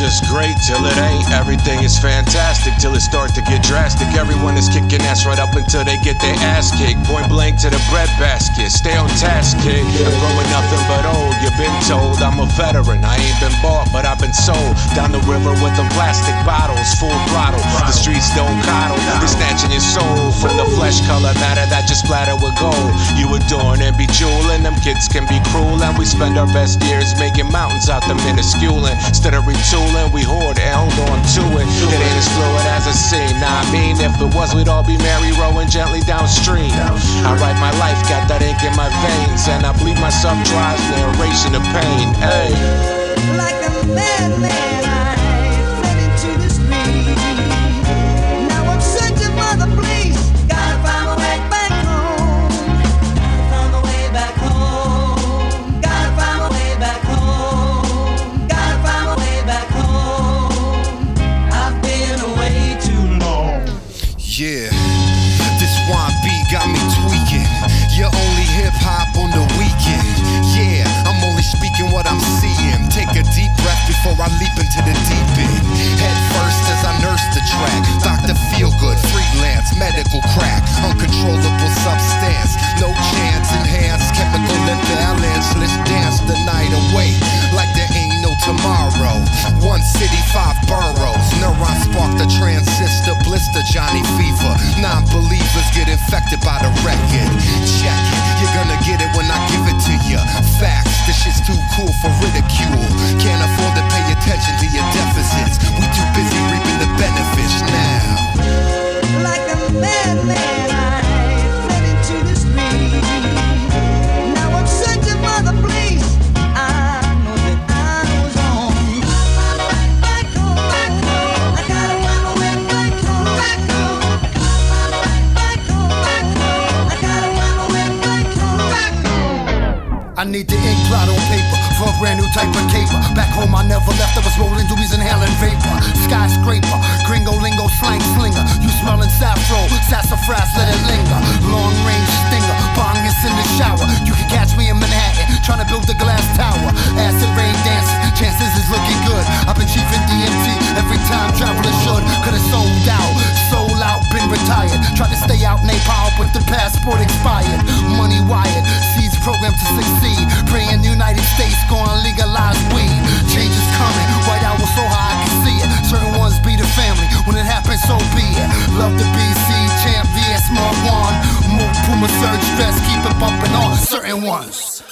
just great till it ain't. Everything is fantastic till it start to get drastic. Everyone is kicking ass right up until they get their ass kicked. Point blank to the bread basket. Stay on task, kid. I'm growing nothing but old. You've been told I'm a veteran. I ain't been bought, but I've been sold. Down the river with them plastic bottles, full throttle. The streets don't coddle. They're snatching your soul from the flesh color matter that just splatter with gold. You adorn and be jeweling. Them kids can be cruel, and we spend our best years making mountains out the minuscule. Instead of retooling, we hoard and hold on to it. It ain't as fluid as it seems. Nah, I mean, if it was, we'd all be merry rowing gently downstream. I write my life, got that ink in my veins, and I bleed myself dry, narration of pain. Hey. Johnny Fever. Non believers get infected by the record. Check it, you're gonna get it when I give it to you. Facts, this shit's too cool for ridicule. I need the ink blot on paper for a brand new type of caper. Back home, I never left. I was rolling doobies inhaling vapor. Vest, keep it bumping on certain ones.